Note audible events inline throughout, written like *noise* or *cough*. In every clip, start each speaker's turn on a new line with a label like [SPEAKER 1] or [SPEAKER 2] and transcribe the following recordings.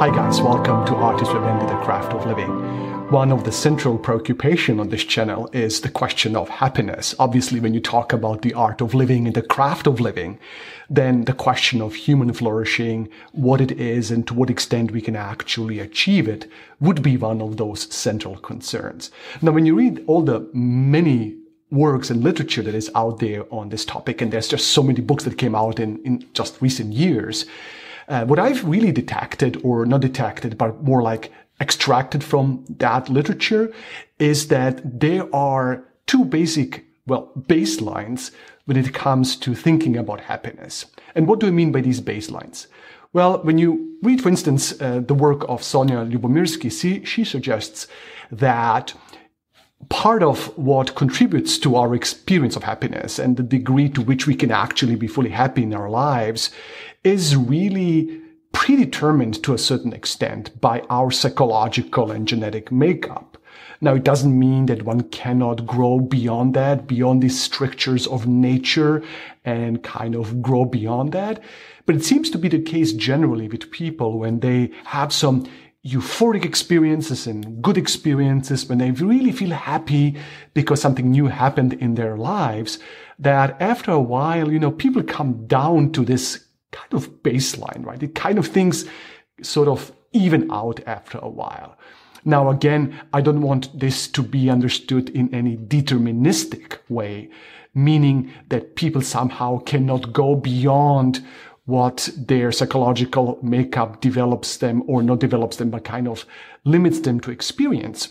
[SPEAKER 1] Hi guys, welcome to Ars Vivendi, the Craft of Living. One of the central preoccupation on this channel is the question of happiness. Obviously, when you talk about the art of living and the craft of living, then the question of human flourishing, what it is and to what extent we can actually achieve it would be one of those central concerns. Now, when you read all the many works and literature that is out there on this topic, and there's just so many books that came out in, in just recent years, uh, what I've really detected, or not detected, but more like extracted from that literature, is that there are two basic, well, baselines when it comes to thinking about happiness. And what do I mean by these baselines? Well, when you read, for instance, uh, the work of Sonja Lyubomirsky, she, she suggests that part of what contributes to our experience of happiness and the degree to which we can actually be fully happy in our lives is really predetermined to a certain extent by our psychological and genetic makeup. Now, it doesn't mean that one cannot grow beyond that, beyond these strictures of nature and kind of grow beyond that. But it seems to be the case generally with people when they have some euphoric experiences and good experiences, when they really feel happy because something new happened in their lives, that after a while, you know, people come down to this kind of baseline, right? It kind of things sort of even out after a while. Now, again, I don't want this to be understood in any deterministic way, meaning that people somehow cannot go beyond what their psychological makeup develops them or not develops them, but kind of limits them to experience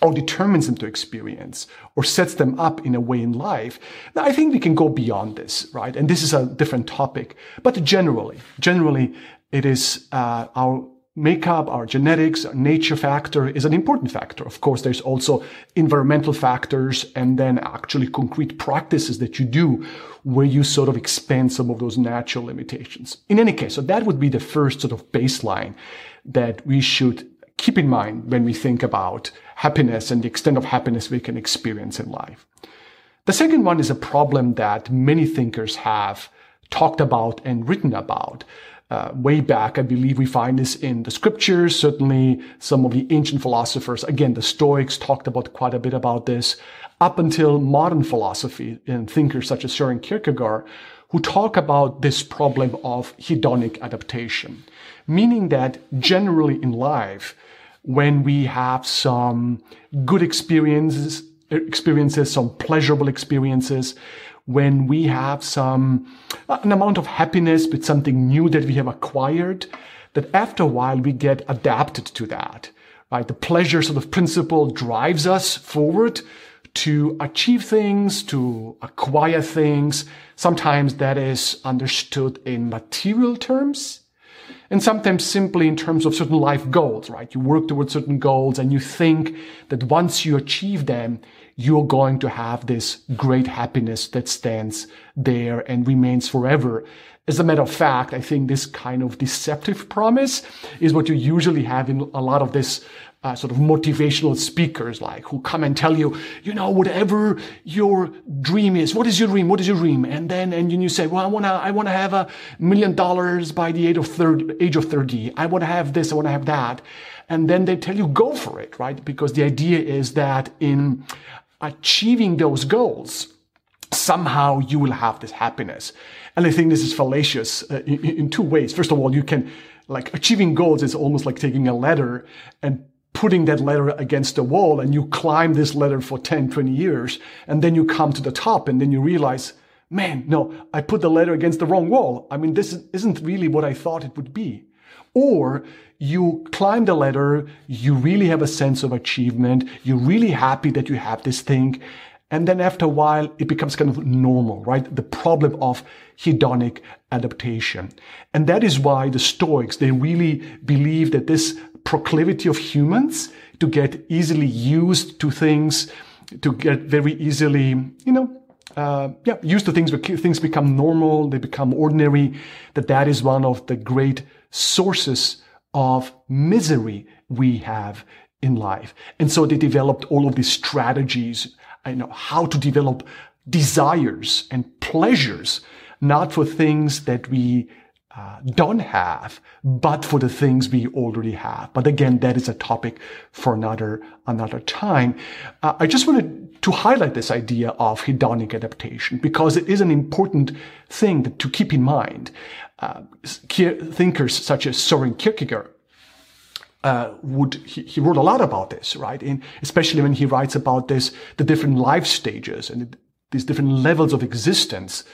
[SPEAKER 1] or determines them to experience or sets them up in a way in life. Now, I think we can go beyond this, right? And this is a different topic, but generally, generally, it is uh, our makeup, our genetics, our nature factor is an important factor. Of course, there's also environmental factors and then actually concrete practices that you do where you sort of expand some of those natural limitations. In any case, so that would be the first sort of baseline that we should keep in mind when we think about happiness and the extent of happiness we can experience in life. The second one is a problem that many thinkers have talked about and written about. Uh, way back, I believe we find this in the scriptures. Certainly, some of the ancient philosophers, again, the Stoics talked about quite a bit about this, up until modern philosophy and thinkers such as Søren Kierkegaard, who talk about this problem of hedonic adaptation, meaning that generally in life, when we have some good experiences, experiences, some pleasurable experiences, when we have some, uh, an amount of happiness with something new that we have acquired, that after a while we get adapted to that, right? The pleasure sort of principle drives us forward to achieve things, to acquire things. Sometimes that is understood in material terms and sometimes simply in terms of certain life goals, right? You work towards certain goals and you think that once you achieve them, you're going to have this great happiness that stands there and remains forever. As a matter of fact, I think this kind of deceptive promise is what you usually have in a lot of this uh, sort of motivational speakers like who come and tell you, you know, whatever your dream is, what is your dream? What is your dream? And then, and you say, well, I want to, I want to have a million dollars by the age of 30, age of 30. I want to have this. I want to have that. And then they tell you, go for it, right? Because the idea is that in achieving those goals, somehow you will have this happiness. And I think this is fallacious uh, in, in two ways. First of all, you can, like achieving goals is almost like taking a ladder and putting that ladder against the wall and you climb this ladder for 10, 20 years and then you come to the top and then you realize, man, no, I put the ladder against the wrong wall. I mean, this isn't really what I thought it would be. Or you climb the ladder, you really have a sense of achievement, you're really happy that you have this thing, and then after a while, it becomes kind of normal, right? The problem of hedonic adaptation. And that is why the Stoics, they really believe that this proclivity of humans to get easily used to things, to get very easily, you know, uh, yeah, used to things, where things become normal, they become ordinary, that that is one of the great sources of misery we have in life. And so they developed all of these strategies, you know how to develop desires and pleasures, not for things that we uh, don't have, but for the things we already have. But again, that is a topic for another another time. Uh, I just wanted to highlight this idea of hedonic adaptation because it is an important thing to keep in mind. Uh, thinkers such as Soren Kierkegaard uh, would he, he, wrote a lot about this, right? And especially when he writes about this, the different life stages and these different levels of existence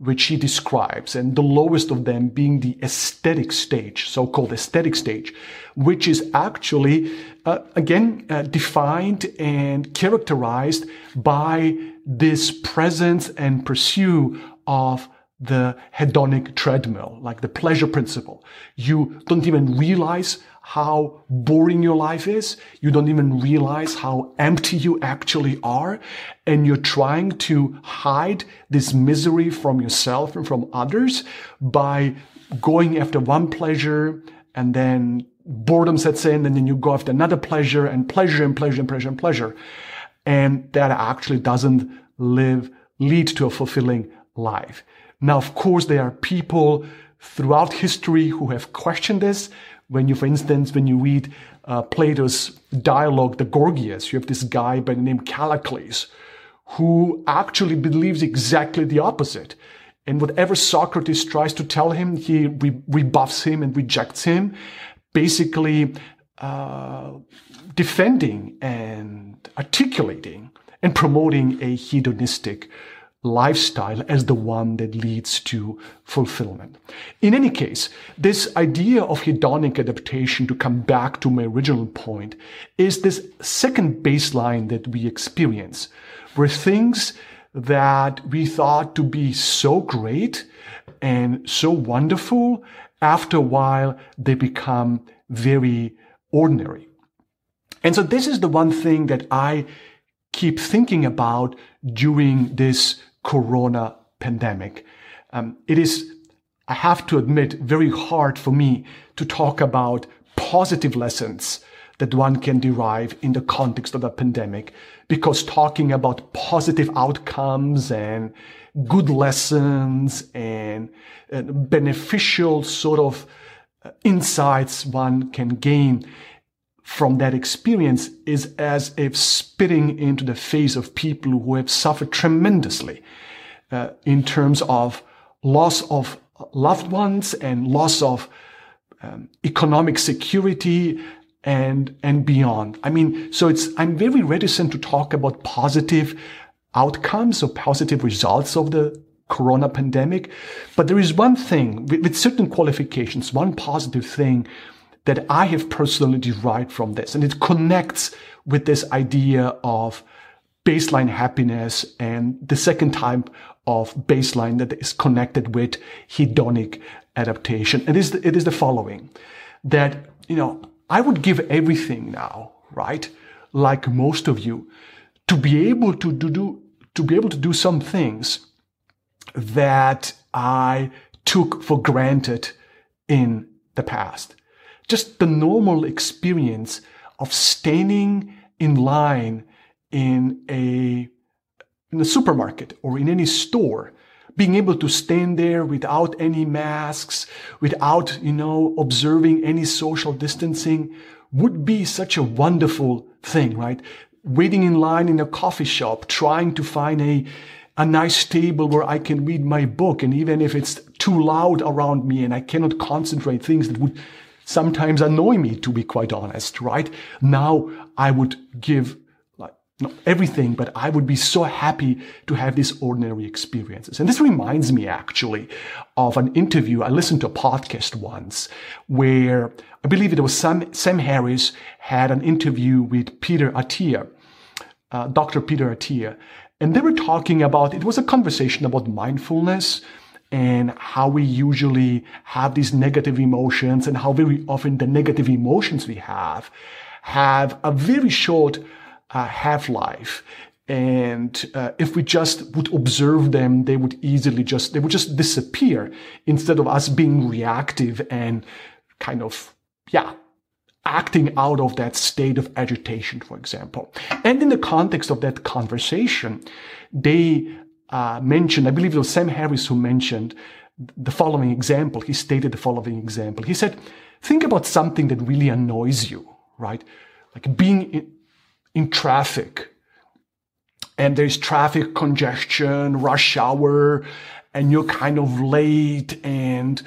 [SPEAKER 1] which he describes, and the lowest of them being the aesthetic stage, so-called aesthetic stage, which is actually, uh, again, uh, defined and characterized by this presence and pursuit of the hedonic treadmill, like the pleasure principle. You don't even realize how boring your life is. You don't even realize how empty you actually are. And you're trying to hide this misery from yourself and from others by going after one pleasure and then boredom sets in and then you go after another pleasure and pleasure and pleasure and pleasure and pleasure. And that actually doesn't live, lead to a fulfilling life. Now, of course, there are people throughout history who have questioned this when you, for instance, when you read uh, Plato's dialogue, the Gorgias, you have this guy by the name Callicles, who actually believes exactly the opposite. And whatever Socrates tries to tell him, he re- rebuffs him and rejects him, basically uh, defending and articulating and promoting a hedonistic lifestyle as the one that leads to fulfillment. In any case, this idea of hedonic adaptation, to come back to my original point, is this second baseline that we experience, where things that we thought to be so great and so wonderful, after a while, they become very ordinary. And so this is the one thing that I keep thinking about during this corona pandemic. Um, it is, I have to admit, very hard for me to talk about positive lessons that one can derive in the context of a pandemic because talking about positive outcomes and good lessons and, and beneficial sort of uh, insights one can gain from that experience is as if spitting into the face of people who have suffered tremendously uh, in terms of loss of loved ones and loss of um, economic security and and beyond. I mean, so it's I'm very reticent to talk about positive outcomes or positive results of the corona pandemic, but there is one thing with, with certain qualifications, one positive thing that I have personally derived from this. And it connects with this idea of baseline happiness and the second type of baseline that is connected with hedonic adaptation. It is, the, it is the following that, you know, I would give everything now, right? Like most of you to be able to do, do to be able to do some things that I took for granted in the past just the normal experience of standing in line in a in a supermarket or in any store being able to stand there without any masks without you know observing any social distancing would be such a wonderful thing right? Waiting in line in a coffee shop trying to find a a nice table where I can read my book and even if it's too loud around me and I cannot concentrate things that would sometimes annoy me, to be quite honest, right? Now I would give like not everything, but I would be so happy to have these ordinary experiences. And this reminds me actually of an interview. I listened to a podcast once where I believe it was Sam, Sam Harris had an interview with Peter Attia, uh, Dr. Peter Attia. And they were talking about, it was a conversation about mindfulness and how we usually have these negative emotions and how very often the negative emotions we have have a very short uh, half-life. And uh, if we just would observe them they would easily just they would just disappear instead of us being reactive and kind of yeah acting out of that state of agitation for example. And in the context of that conversation they uh, mentioned, I believe it was Sam Harris who mentioned the following example. He stated the following example. He said, think about something that really annoys you, right? Like being in, in traffic and there's traffic congestion, rush hour, and you're kind of late and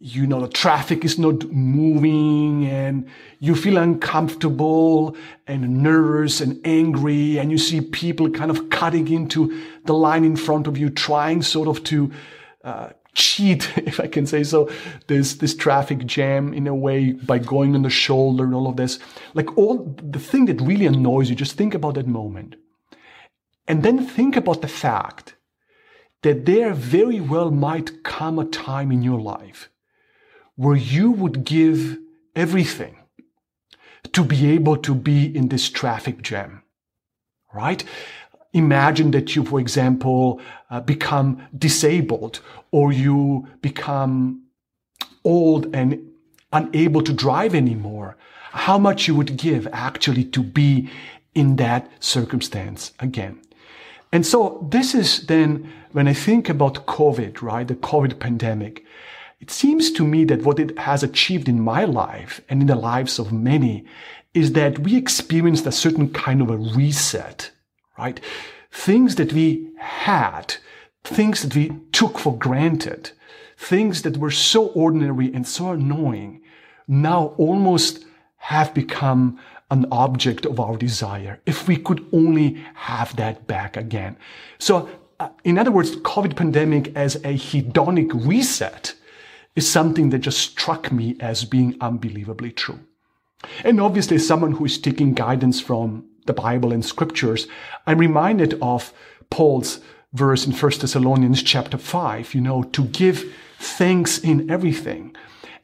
[SPEAKER 1] you know, the traffic is not moving and you feel uncomfortable and nervous and angry and you see people kind of cutting into the line in front of you, trying sort of to, uh, cheat, *laughs* if I can say so, this, this traffic jam in a way by going on the shoulder and all of this. Like all the thing that really annoys you, just think about that moment. And then think about the fact that there very well might come a time in your life where you would give everything to be able to be in this traffic jam, right? Imagine that you, for example, uh, become disabled or you become old and unable to drive anymore. How much you would give actually to be in that circumstance again. And so this is then when I think about COVID, right? The COVID pandemic. It seems to me that what it has achieved in my life and in the lives of many is that we experienced a certain kind of a reset, right? Things that we had, things that we took for granted, things that were so ordinary and so annoying now almost have become an object of our desire. If we could only have that back again. So, uh, in other words, COVID pandemic as a hedonic reset is something that just struck me as being unbelievably true. And obviously, someone who is taking guidance from the Bible and scriptures, I'm reminded of Paul's verse in 1 Thessalonians chapter 5, you know, to give thanks in everything.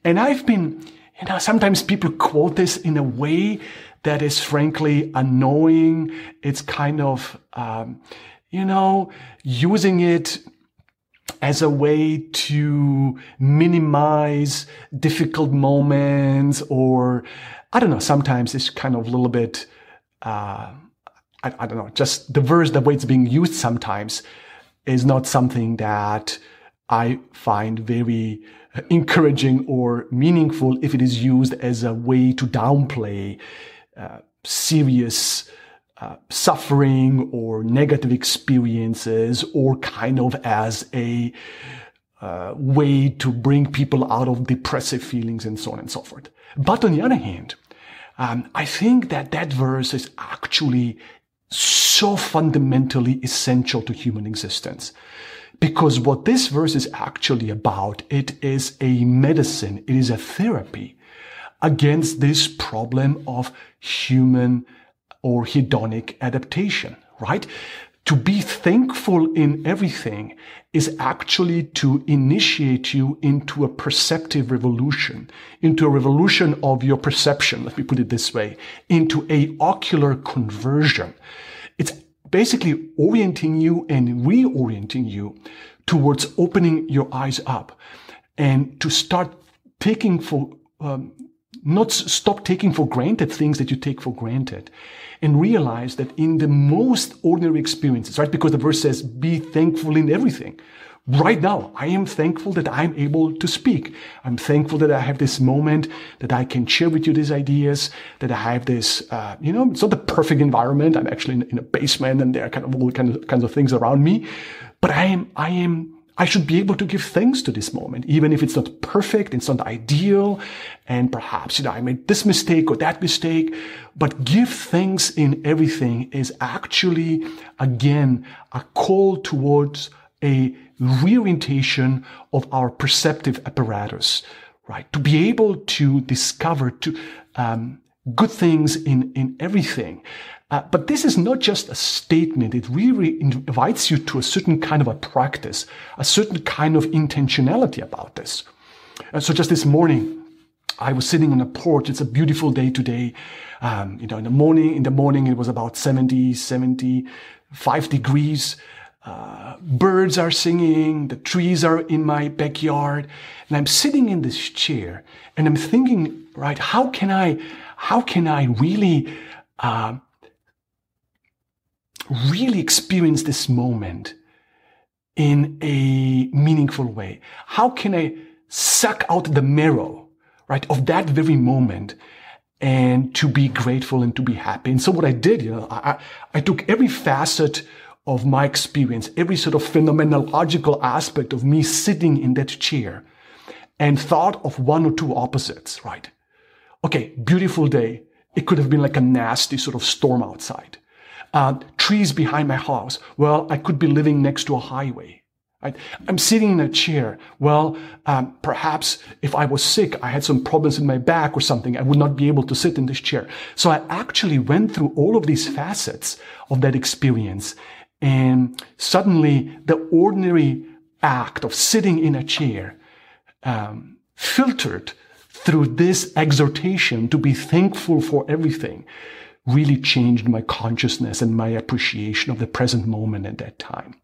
[SPEAKER 1] And I've been, you know, sometimes people quote this in a way that is frankly annoying. It's kind of, um, you know, using it as a way to minimize difficult moments or I don't know, sometimes it's kind of a little bit, uh, I, I, don't know, just the verse, the way it's being used sometimes is not something that I find very encouraging or meaningful if it is used as a way to downplay uh, serious uh, suffering or negative experiences or kind of as a uh, way to bring people out of depressive feelings and so on and so forth. But on the other hand, um, I think that that verse is actually so fundamentally essential to human existence. Because what this verse is actually about, it is a medicine, it is a therapy against this problem of human or hedonic adaptation, right? To be thankful in everything is actually to initiate you into a perceptive revolution, into a revolution of your perception, let me put it this way, into a ocular conversion. It's basically orienting you and reorienting you towards opening your eyes up and to start taking for um, not stop taking for granted things that you take for granted and realize that in the most ordinary experiences, right? Because the verse says, be thankful in everything. Right now, I am thankful that I'm able to speak. I'm thankful that I have this moment, that I can share with you these ideas, that I have this, uh, you know, it's not the perfect environment. I'm actually in, in a basement and there are kind of all kinds of, kinds of things around me. But I am, I am I should be able to give thanks to this moment, even if it's not perfect, it's not ideal, and perhaps, you know, I made this mistake or that mistake, but give thanks in everything is actually, again, a call towards a reorientation of our perceptive apparatus, right? To be able to discover, to, um, good things in, in everything. Uh, but this is not just a statement. It really invites you to a certain kind of a practice, a certain kind of intentionality about this. Uh, so just this morning, I was sitting on a porch. It's a beautiful day today. Um, you know, in the morning, in the morning, it was about 70, 75 degrees. Uh, birds are singing. The trees are in my backyard. And I'm sitting in this chair and I'm thinking, right, how can I, how can I really, uh, really experience this moment in a meaningful way? How can I suck out the marrow, right, of that very moment and to be grateful and to be happy? And so what I did, you know, I, I took every facet of my experience, every sort of phenomenological aspect of me sitting in that chair and thought of one or two opposites, right? Okay, beautiful day. It could have been like a nasty sort of storm outside. Uh, trees behind my house. Well, I could be living next to a highway. Right? I'm sitting in a chair. Well, um, perhaps if I was sick, I had some problems in my back or something, I would not be able to sit in this chair. So I actually went through all of these facets of that experience. And suddenly the ordinary act of sitting in a chair um, filtered through this exhortation to be thankful for everything really changed my consciousness and my appreciation of the present moment at that time.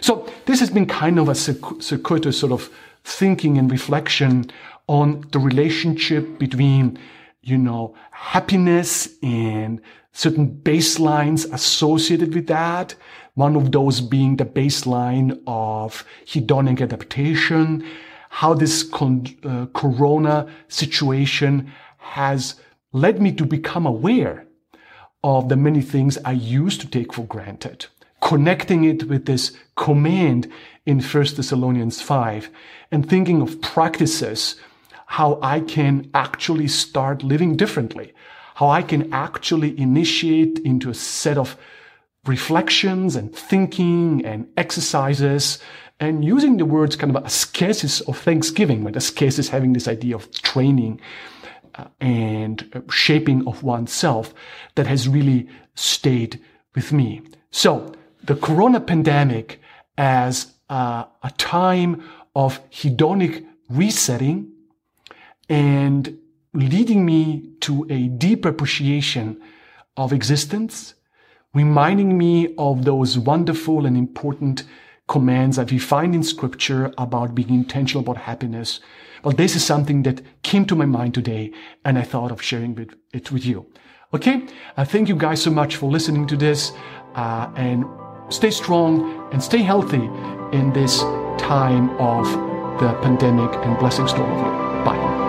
[SPEAKER 1] So this has been kind of a circuitous sort of thinking and reflection on the relationship between, you know, happiness and certain baselines associated with that. One of those being the baseline of hedonic adaptation how this con- uh, corona situation has led me to become aware of the many things I used to take for granted, connecting it with this command in 1 Thessalonians 5 and thinking of practices, how I can actually start living differently, how I can actually initiate into a set of reflections and thinking and exercises and using the words kind of ascesis of thanksgiving, right? Ascesis having this idea of training uh, and uh, shaping of oneself that has really stayed with me. So the corona pandemic as uh, a time of hedonic resetting and leading me to a deep appreciation of existence, reminding me of those wonderful and important commands that we find in scripture about being intentional about happiness. Well, this is something that came to my mind today and I thought of sharing it with you. Okay. Uh, thank you guys so much for listening to this, uh, and stay strong and stay healthy in this time of the pandemic and blessings to all of you. Bye.